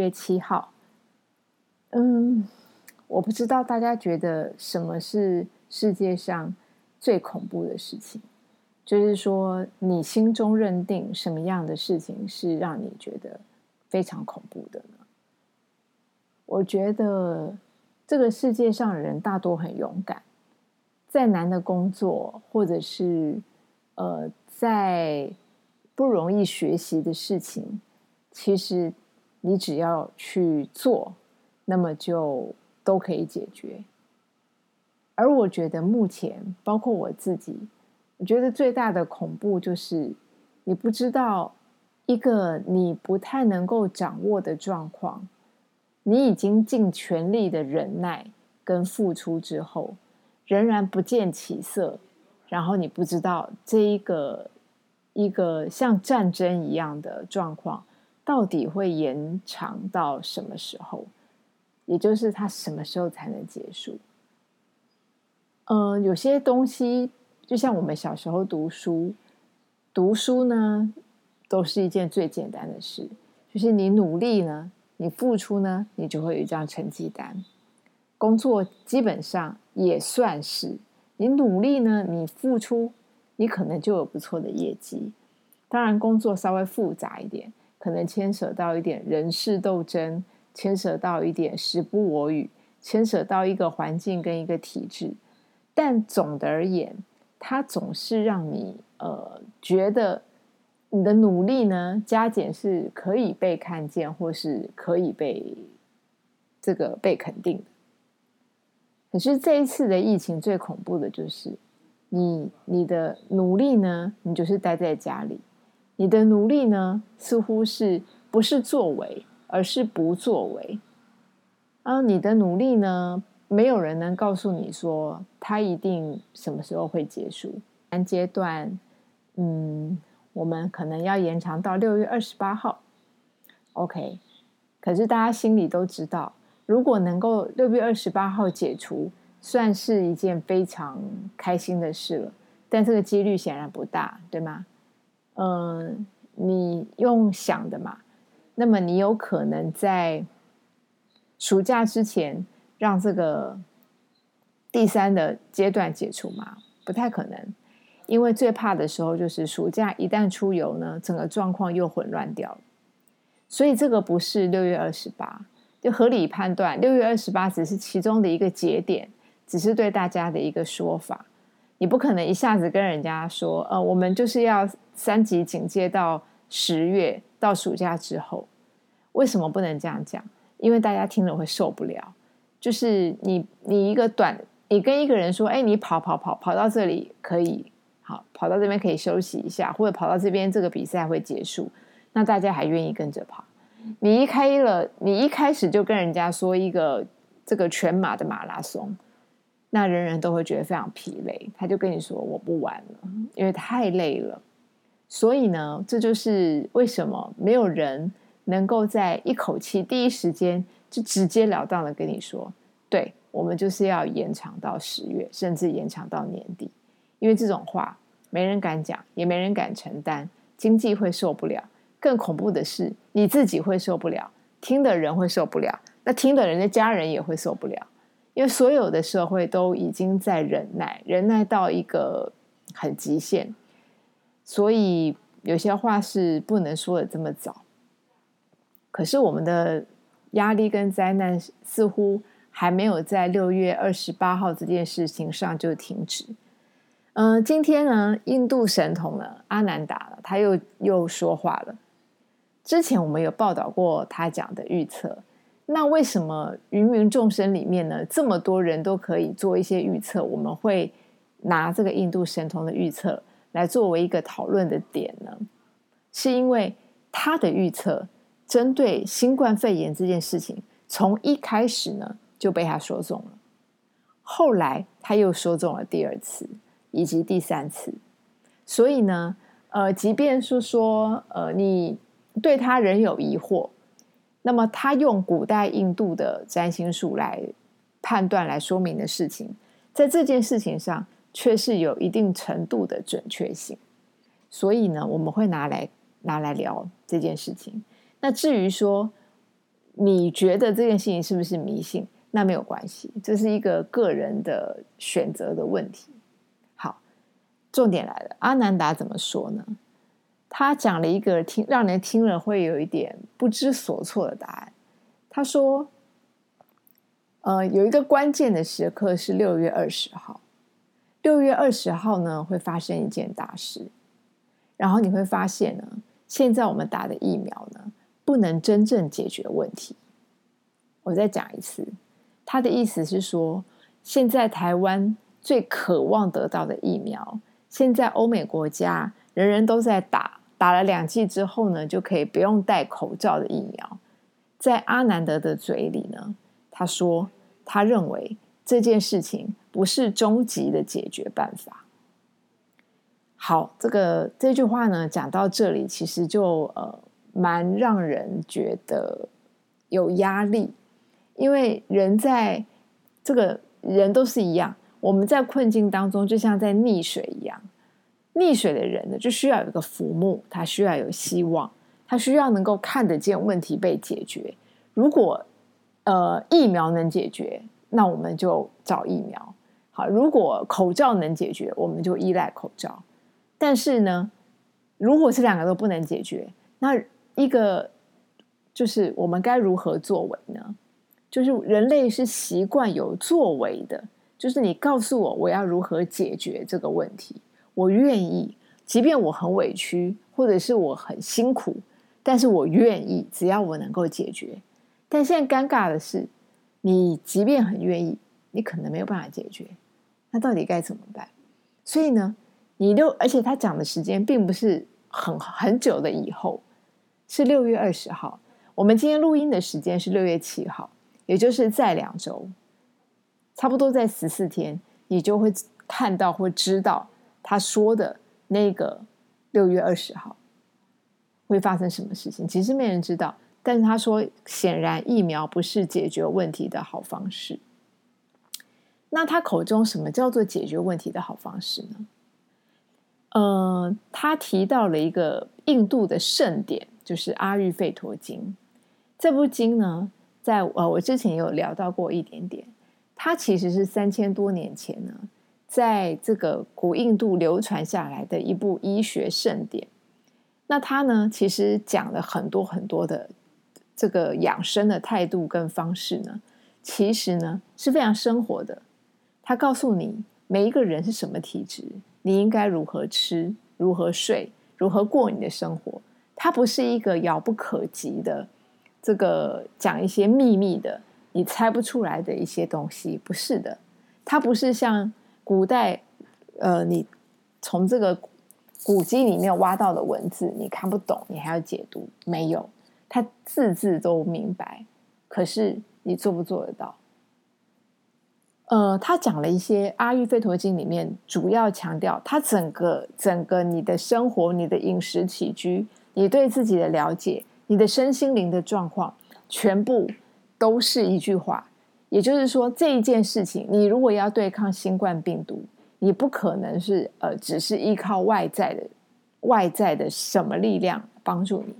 月七号。嗯，我不知道大家觉得什么是世界上最恐怖的事情，就是说你心中认定什么样的事情是让你觉得非常恐怖的呢？我觉得这个世界上人大多很勇敢，再难的工作或者是呃再不容易学习的事情，其实你只要去做。那么就都可以解决。而我觉得目前，包括我自己，我觉得最大的恐怖就是，你不知道一个你不太能够掌握的状况，你已经尽全力的忍耐跟付出之后，仍然不见起色，然后你不知道这一个一个像战争一样的状况，到底会延长到什么时候？也就是他什么时候才能结束？嗯，有些东西就像我们小时候读书，读书呢都是一件最简单的事，就是你努力呢，你付出呢，你就会有一张成绩单。工作基本上也算是，你努力呢，你付出，你可能就有不错的业绩。当然，工作稍微复杂一点，可能牵扯到一点人事斗争。牵涉到一点时不我与，牵涉到一个环境跟一个体制，但总的而言，它总是让你呃觉得你的努力呢加减是可以被看见，或是可以被这个被肯定的。可是这一次的疫情最恐怖的就是，你你的努力呢，你就是待在家里，你的努力呢似乎是不是作为？而是不作为，啊，你的努力呢？没有人能告诉你说，它一定什么时候会结束。三阶段，嗯，我们可能要延长到六月二十八号。OK，可是大家心里都知道，如果能够六月二十八号解除，算是一件非常开心的事了。但这个几率显然不大，对吗？嗯，你用想的嘛。那么你有可能在暑假之前让这个第三的阶段解除吗？不太可能，因为最怕的时候就是暑假一旦出游呢，整个状况又混乱掉了。所以这个不是六月二十八，就合理判断，六月二十八只是其中的一个节点，只是对大家的一个说法。你不可能一下子跟人家说，呃，我们就是要三级警戒到十月。到暑假之后，为什么不能这样讲？因为大家听了会受不了。就是你，你一个短，你跟一个人说：“哎，你跑跑跑跑到这里可以，好，跑到这边可以休息一下，或者跑到这边这个比赛会结束，那大家还愿意跟着跑。你一开了，你一开始就跟人家说一个这个全马的马拉松，那人人都会觉得非常疲累，他就跟你说我不玩了，因为太累了。”所以呢，这就是为什么没有人能够在一口气、第一时间就直截了当的跟你说：“对我们就是要延长到十月，甚至延长到年底。”因为这种话没人敢讲，也没人敢承担，经济会受不了。更恐怖的是，你自己会受不了，听的人会受不了，那听的人的家人也会受不了。因为所有的社会都已经在忍耐，忍耐到一个很极限。所以有些话是不能说的这么早。可是我们的压力跟灾难似乎还没有在六月二十八号这件事情上就停止。嗯，今天呢，印度神童呢阿南达了，他又又说话了。之前我们有报道过他讲的预测。那为什么芸芸众生里面呢，这么多人都可以做一些预测？我们会拿这个印度神童的预测。来作为一个讨论的点呢，是因为他的预测针对新冠肺炎这件事情，从一开始呢就被他说中了，后来他又说中了第二次以及第三次，所以呢，呃，即便是说呃你对他仍有疑惑，那么他用古代印度的占星术来判断来说明的事情，在这件事情上。却是有一定程度的准确性，所以呢，我们会拿来拿来聊这件事情。那至于说你觉得这件事情是不是迷信？那没有关系，这是一个个人的选择的问题。好，重点来了，阿南达怎么说呢？他讲了一个听让人听了会有一点不知所措的答案。他说：“呃，有一个关键的时刻是六月二十号。六月二十号呢，会发生一件大事。然后你会发现呢，现在我们打的疫苗呢，不能真正解决问题。我再讲一次，他的意思是说，现在台湾最渴望得到的疫苗，现在欧美国家人人都在打。”打了两剂之后呢，就可以不用戴口罩的疫苗，在阿南德的嘴里呢，他说他认为这件事情不是终极的解决办法。好，这个这句话呢讲到这里，其实就呃蛮让人觉得有压力，因为人在这个人都是一样，我们在困境当中就像在溺水一样。溺水的人呢，就需要有一个浮木，他需要有希望，他需要能够看得见问题被解决。如果呃疫苗能解决，那我们就找疫苗。好，如果口罩能解决，我们就依赖口罩。但是呢，如果这两个都不能解决，那一个就是我们该如何作为呢？就是人类是习惯有作为的，就是你告诉我我要如何解决这个问题。我愿意，即便我很委屈，或者是我很辛苦，但是我愿意，只要我能够解决。但现在尴尬的是，你即便很愿意，你可能没有办法解决。那到底该怎么办？所以呢，你六，而且他讲的时间并不是很很久的以后，是六月二十号。我们今天录音的时间是六月七号，也就是在两周，差不多在十四天，你就会看到或知道。他说的那个六月二十号会发生什么事情？其实没人知道。但是他说，显然疫苗不是解决问题的好方式。那他口中什么叫做解决问题的好方式呢？呃，他提到了一个印度的圣典，就是《阿育吠陀经》。这部经呢，在呃我之前有聊到过一点点。它其实是三千多年前呢。在这个古印度流传下来的一部医学圣典，那它呢，其实讲了很多很多的这个养生的态度跟方式呢，其实呢是非常生活的。他告诉你每一个人是什么体质，你应该如何吃、如何睡、如何过你的生活。它不是一个遥不可及的这个讲一些秘密的，你猜不出来的一些东西，不是的。它不是像。古代，呃，你从这个古籍里面挖到的文字，你看不懂，你还要解读？没有，他字字都明白。可是你做不做得到？呃，他讲了一些《阿育吠陀经》里面，主要强调他整个整个你的生活、你的饮食起居、你对自己的了解、你的身心灵的状况，全部都是一句话。也就是说，这一件事情，你如果要对抗新冠病毒，你不可能是呃，只是依靠外在的外在的什么力量帮助你。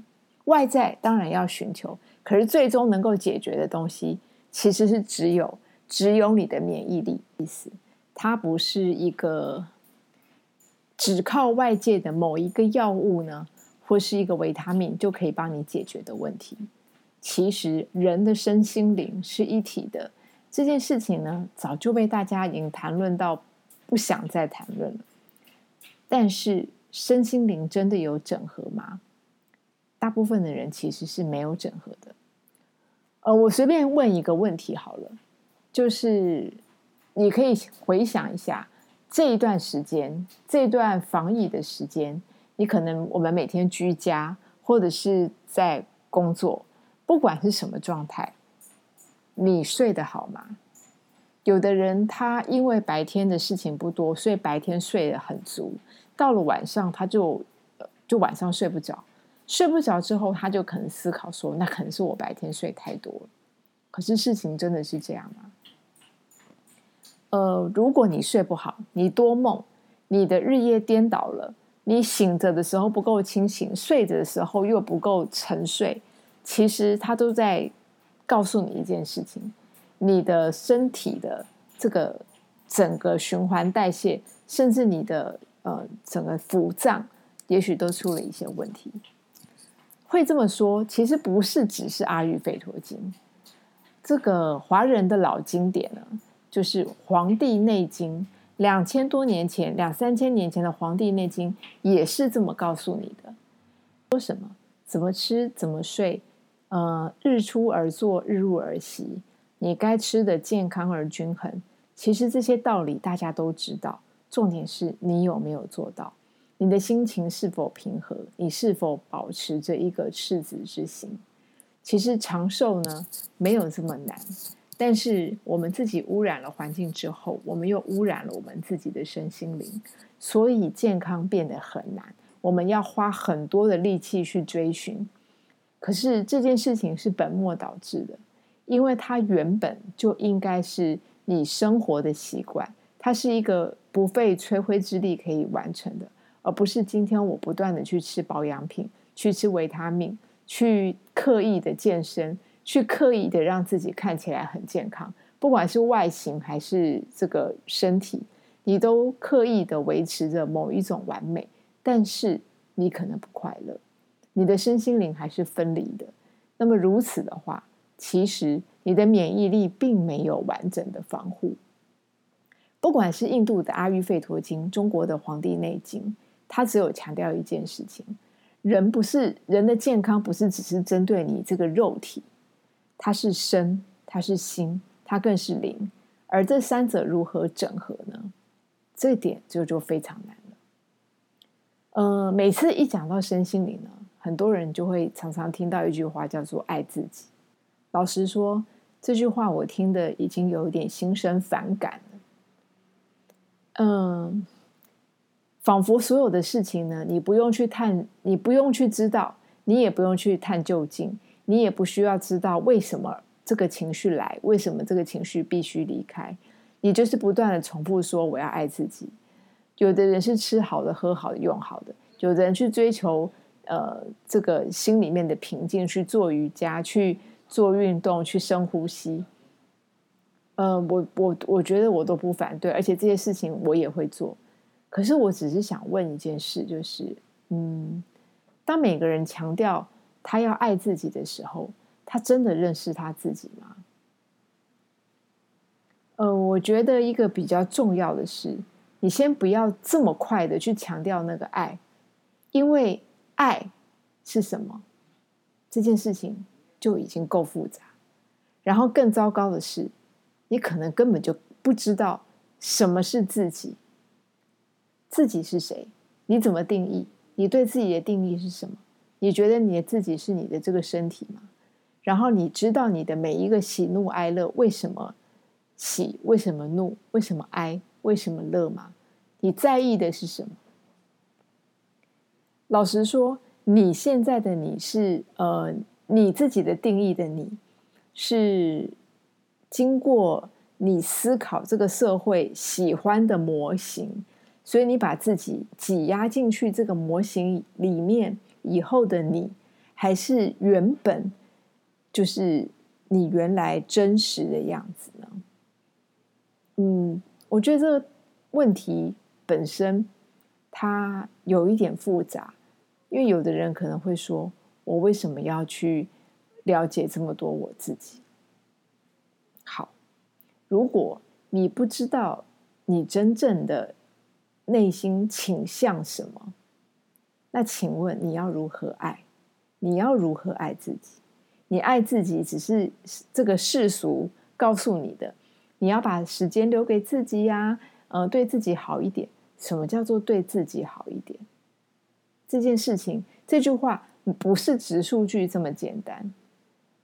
外在当然要寻求，可是最终能够解决的东西，其实是只有只有你的免疫力。意思，它不是一个只靠外界的某一个药物呢，或是一个维他命就可以帮你解决的问题。其实，人的身心灵是一体的。这件事情呢，早就被大家已经谈论到不想再谈论了。但是身心灵真的有整合吗？大部分的人其实是没有整合的。呃，我随便问一个问题好了，就是你可以回想一下这一段时间，这段防疫的时间，你可能我们每天居家或者是在工作，不管是什么状态。你睡得好吗？有的人他因为白天的事情不多，所以白天睡得很足。到了晚上，他就就晚上睡不着，睡不着之后，他就可能思考说：“那可能是我白天睡太多。”可是事情真的是这样吗？呃，如果你睡不好，你多梦，你的日夜颠倒了，你醒着的时候不够清醒，睡着的时候又不够沉睡，其实他都在。告诉你一件事情：你的身体的这个整个循环代谢，甚至你的呃整个腑脏，也许都出了一些问题。会这么说，其实不是只是阿育吠陀经，这个华人的老经典呢，就是《黄帝内经》。两千多年前，两三千年前的《黄帝内经》也是这么告诉你的。说什么？怎么吃？怎么睡？呃，日出而作，日入而息。你该吃的健康而均衡。其实这些道理大家都知道，重点是你有没有做到？你的心情是否平和？你是否保持着一个赤子之心？其实长寿呢，没有这么难。但是我们自己污染了环境之后，我们又污染了我们自己的身心灵，所以健康变得很难。我们要花很多的力气去追寻，可是这件事情是本末倒置的，因为它原本就应该是你生活的习惯，它是一个不费吹灰之力可以完成的，而不是今天我不断的去吃保养品，去吃维他命，去刻意的健身。去刻意的让自己看起来很健康，不管是外形还是这个身体，你都刻意的维持着某一种完美，但是你可能不快乐，你的身心灵还是分离的。那么如此的话，其实你的免疫力并没有完整的防护。不管是印度的阿育吠陀经，中国的《黄帝内经》，它只有强调一件事情：人不是人的健康，不是只是针对你这个肉体。它是身，它是心，它更是灵，而这三者如何整合呢？这点就就非常难了。呃，每次一讲到身心灵呢，很多人就会常常听到一句话，叫做“爱自己”。老实说，这句话我听的已经有点心生反感了。嗯，仿佛所有的事情呢，你不用去探，你不用去知道，你也不用去探究竟。你也不需要知道为什么这个情绪来，为什么这个情绪必须离开，你就是不断的重复说我要爱自己。有的人是吃好的、喝好的、用好的；有的人去追求呃这个心里面的平静，去做瑜伽、去做运动、去深呼吸。呃，我我我觉得我都不反对，而且这些事情我也会做。可是我只是想问一件事，就是嗯，当每个人强调。他要爱自己的时候，他真的认识他自己吗？呃，我觉得一个比较重要的是，你先不要这么快的去强调那个爱，因为爱是什么这件事情就已经够复杂。然后更糟糕的是，你可能根本就不知道什么是自己，自己是谁？你怎么定义？你对自己的定义是什么？你觉得你的自己是你的这个身体吗？然后你知道你的每一个喜怒哀乐为什么喜，为什么怒，为什么哀，为什么乐吗？你在意的是什么？老实说，你现在的你是呃你自己的定义的你，是经过你思考这个社会喜欢的模型，所以你把自己挤压进去这个模型里面。以后的你，还是原本就是你原来真实的样子呢？嗯，我觉得这个问题本身它有一点复杂，因为有的人可能会说：“我为什么要去了解这么多我自己？”好，如果你不知道你真正的内心倾向什么？那请问你要如何爱？你要如何爱自己？你爱自己只是这个世俗告诉你的，你要把时间留给自己呀，呃，对自己好一点。什么叫做对自己好一点？这件事情，这句话不是直数据这么简单。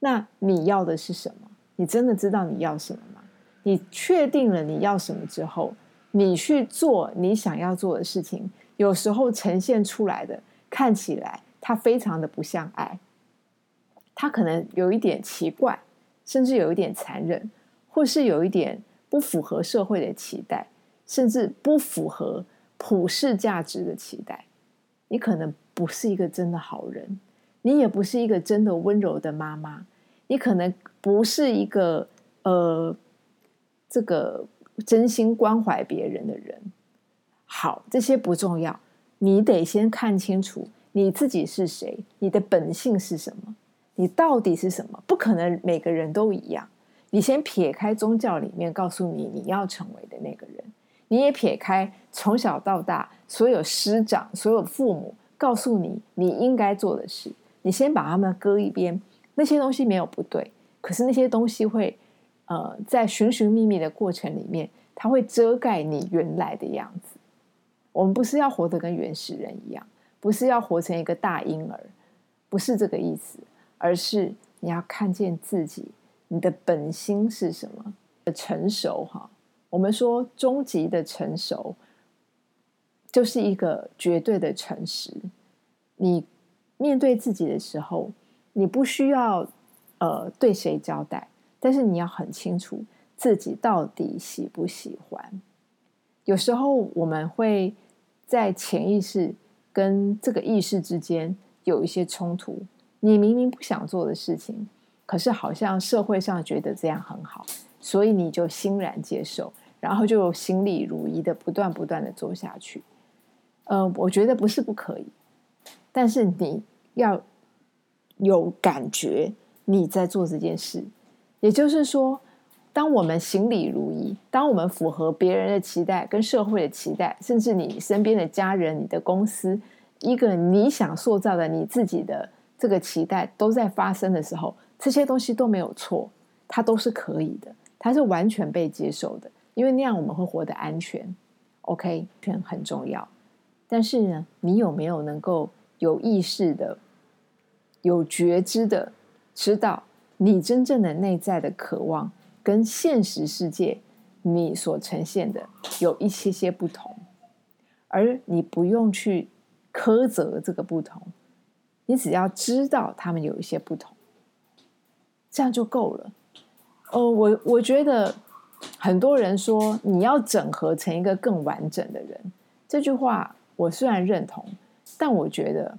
那你要的是什么？你真的知道你要什么吗？你确定了你要什么之后，你去做你想要做的事情。有时候呈现出来的看起来，它非常的不像爱，它可能有一点奇怪，甚至有一点残忍，或是有一点不符合社会的期待，甚至不符合普世价值的期待。你可能不是一个真的好人，你也不是一个真的温柔的妈妈，你可能不是一个呃这个真心关怀别人的人。好，这些不重要，你得先看清楚你自己是谁，你的本性是什么，你到底是什么？不可能每个人都一样。你先撇开宗教里面告诉你你要成为的那个人，你也撇开从小到大所有师长、所有父母告诉你你应该做的事，你先把他们搁一边。那些东西没有不对，可是那些东西会呃，在寻寻觅觅的过程里面，它会遮盖你原来的样子。我们不是要活得跟原始人一样，不是要活成一个大婴儿，不是这个意思，而是你要看见自己。你的本心是什么的？成熟哈，我们说终极的成熟，就是一个绝对的诚实。你面对自己的时候，你不需要呃对谁交代，但是你要很清楚自己到底喜不喜欢。有时候我们会在潜意识跟这个意识之间有一些冲突。你明明不想做的事情。可是好像社会上觉得这样很好，所以你就欣然接受，然后就心里如一的不断不断的做下去。呃，我觉得不是不可以，但是你要有感觉你在做这件事。也就是说，当我们行里如一，当我们符合别人的期待、跟社会的期待，甚至你身边的家人、你的公司，一个你想塑造的你自己的这个期待都在发生的时候。这些东西都没有错，它都是可以的，它是完全被接受的，因为那样我们会活得安全。OK，全很重要。但是呢，你有没有能够有意识的、有觉知的知道你真正的内在的渴望跟现实世界你所呈现的有一些些不同，而你不用去苛责这个不同，你只要知道他们有一些不同。这样就够了。哦，我我觉得很多人说你要整合成一个更完整的人，这句话我虽然认同，但我觉得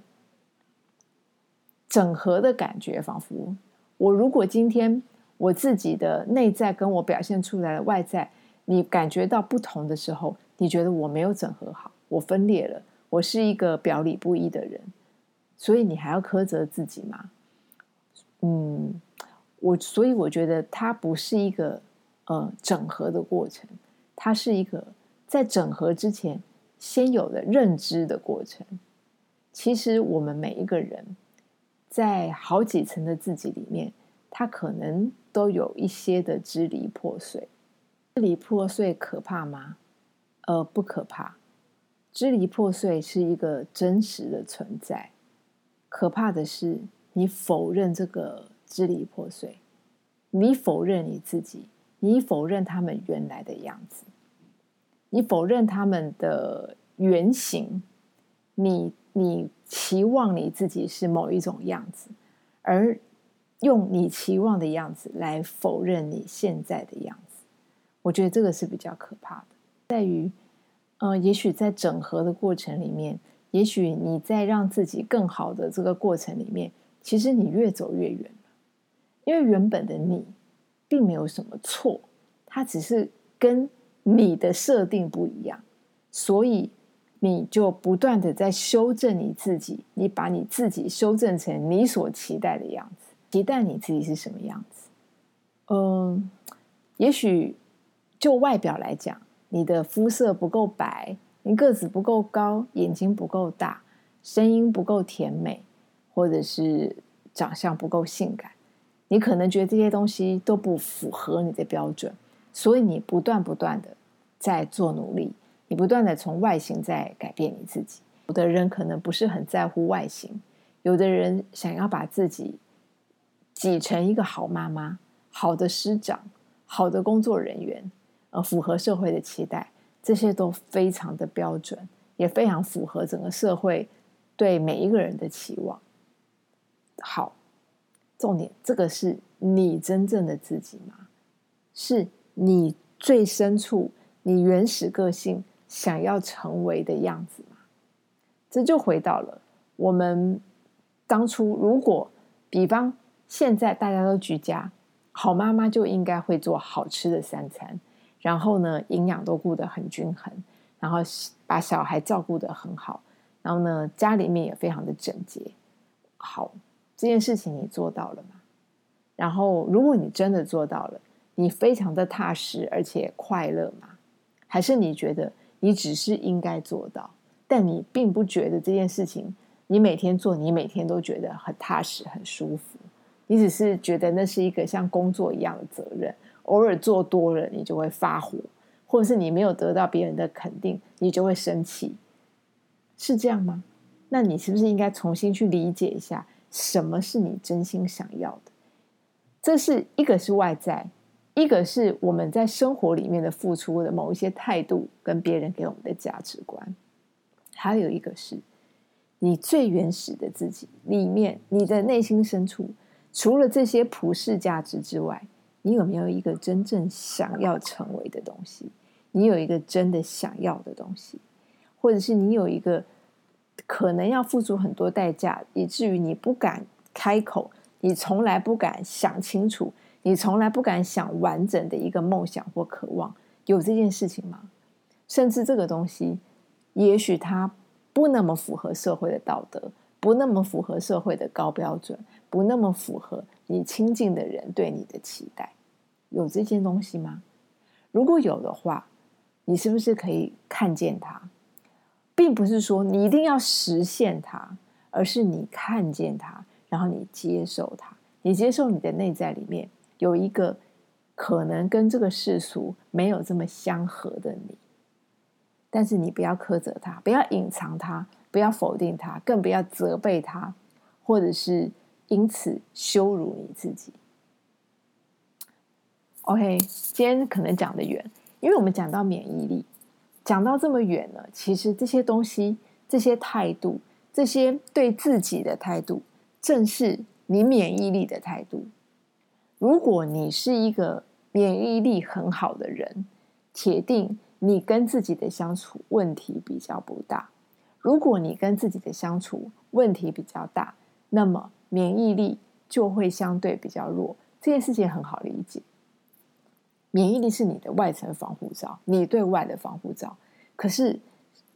整合的感觉仿佛我如果今天我自己的内在跟我表现出来的外在，你感觉到不同的时候，你觉得我没有整合好，我分裂了，我是一个表里不一的人，所以你还要苛责自己吗？嗯。我所以我觉得它不是一个呃整合的过程，它是一个在整合之前先有的认知的过程。其实我们每一个人在好几层的自己里面，他可能都有一些的支离破碎。支离破碎可怕吗？呃，不可怕。支离破碎是一个真实的存在。可怕的是你否认这个。支离破碎，你否认你自己，你否认他们原来的样子，你否认他们的原型，你你期望你自己是某一种样子，而用你期望的样子来否认你现在的样子，我觉得这个是比较可怕的，在于，呃，也许在整合的过程里面，也许你在让自己更好的这个过程里面，其实你越走越远。因为原本的你并没有什么错，它只是跟你的设定不一样，所以你就不断的在修正你自己，你把你自己修正成你所期待的样子，期待你自己是什么样子？嗯，也许就外表来讲，你的肤色不够白，你个子不够高，眼睛不够大，声音不够甜美，或者是长相不够性感。你可能觉得这些东西都不符合你的标准，所以你不断不断的在做努力，你不断的从外形在改变你自己。有的人可能不是很在乎外形，有的人想要把自己挤成一个好妈妈、好的师长、好的工作人员，呃，符合社会的期待，这些都非常的标准，也非常符合整个社会对每一个人的期望。好。重点，这个是你真正的自己吗？是你最深处、你原始个性想要成为的样子吗？这就回到了我们当初，如果比方现在大家都居家，好妈妈就应该会做好吃的三餐，然后呢，营养都顾得很均衡，然后把小孩照顾得很好，然后呢，家里面也非常的整洁。好，这件事情你做到了吗？然后，如果你真的做到了，你非常的踏实而且快乐吗？还是你觉得你只是应该做到，但你并不觉得这件事情，你每天做，你每天都觉得很踏实、很舒服。你只是觉得那是一个像工作一样的责任，偶尔做多了，你就会发火，或者是你没有得到别人的肯定，你就会生气，是这样吗？那你是不是应该重新去理解一下，什么是你真心想要的？这是一个是外在。一个是我们在生活里面的付出的某一些态度，跟别人给我们的价值观；还有一个是你最原始的自己里面，你的内心深处，除了这些普世价值之外，你有没有一个真正想要成为的东西？你有一个真的想要的东西，或者是你有一个可能要付出很多代价，以至于你不敢开口，你从来不敢想清楚。你从来不敢想完整的一个梦想或渴望，有这件事情吗？甚至这个东西，也许它不那么符合社会的道德，不那么符合社会的高标准，不那么符合你亲近的人对你的期待。有这件东西吗？如果有的话，你是不是可以看见它？并不是说你一定要实现它，而是你看见它，然后你接受它，你接受你的内在里面。有一个可能跟这个世俗没有这么相合的你，但是你不要苛责他，不要隐藏他，不要否定他，更不要责备他，或者是因此羞辱你自己。OK，今天可能讲的远，因为我们讲到免疫力，讲到这么远了，其实这些东西、这些态度、这些对自己的态度，正是你免疫力的态度。如果你是一个免疫力很好的人，铁定你跟自己的相处问题比较不大。如果你跟自己的相处问题比较大，那么免疫力就会相对比较弱。这件事情很好理解，免疫力是你的外层防护罩，你对外的防护罩。可是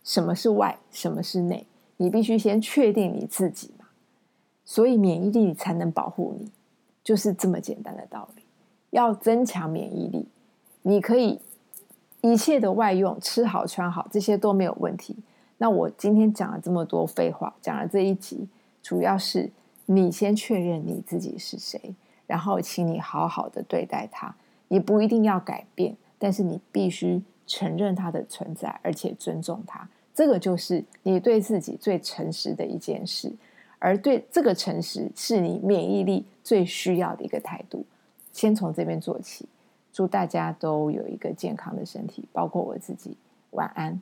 什么是外，什么是内？你必须先确定你自己嘛，所以免疫力才能保护你。就是这么简单的道理。要增强免疫力，你可以一切的外用，吃好穿好，这些都没有问题。那我今天讲了这么多废话，讲了这一集，主要是你先确认你自己是谁，然后请你好好的对待他。你不一定要改变，但是你必须承认它的存在，而且尊重它。这个就是你对自己最诚实的一件事。而对这个诚实，是你免疫力最需要的一个态度。先从这边做起，祝大家都有一个健康的身体，包括我自己。晚安。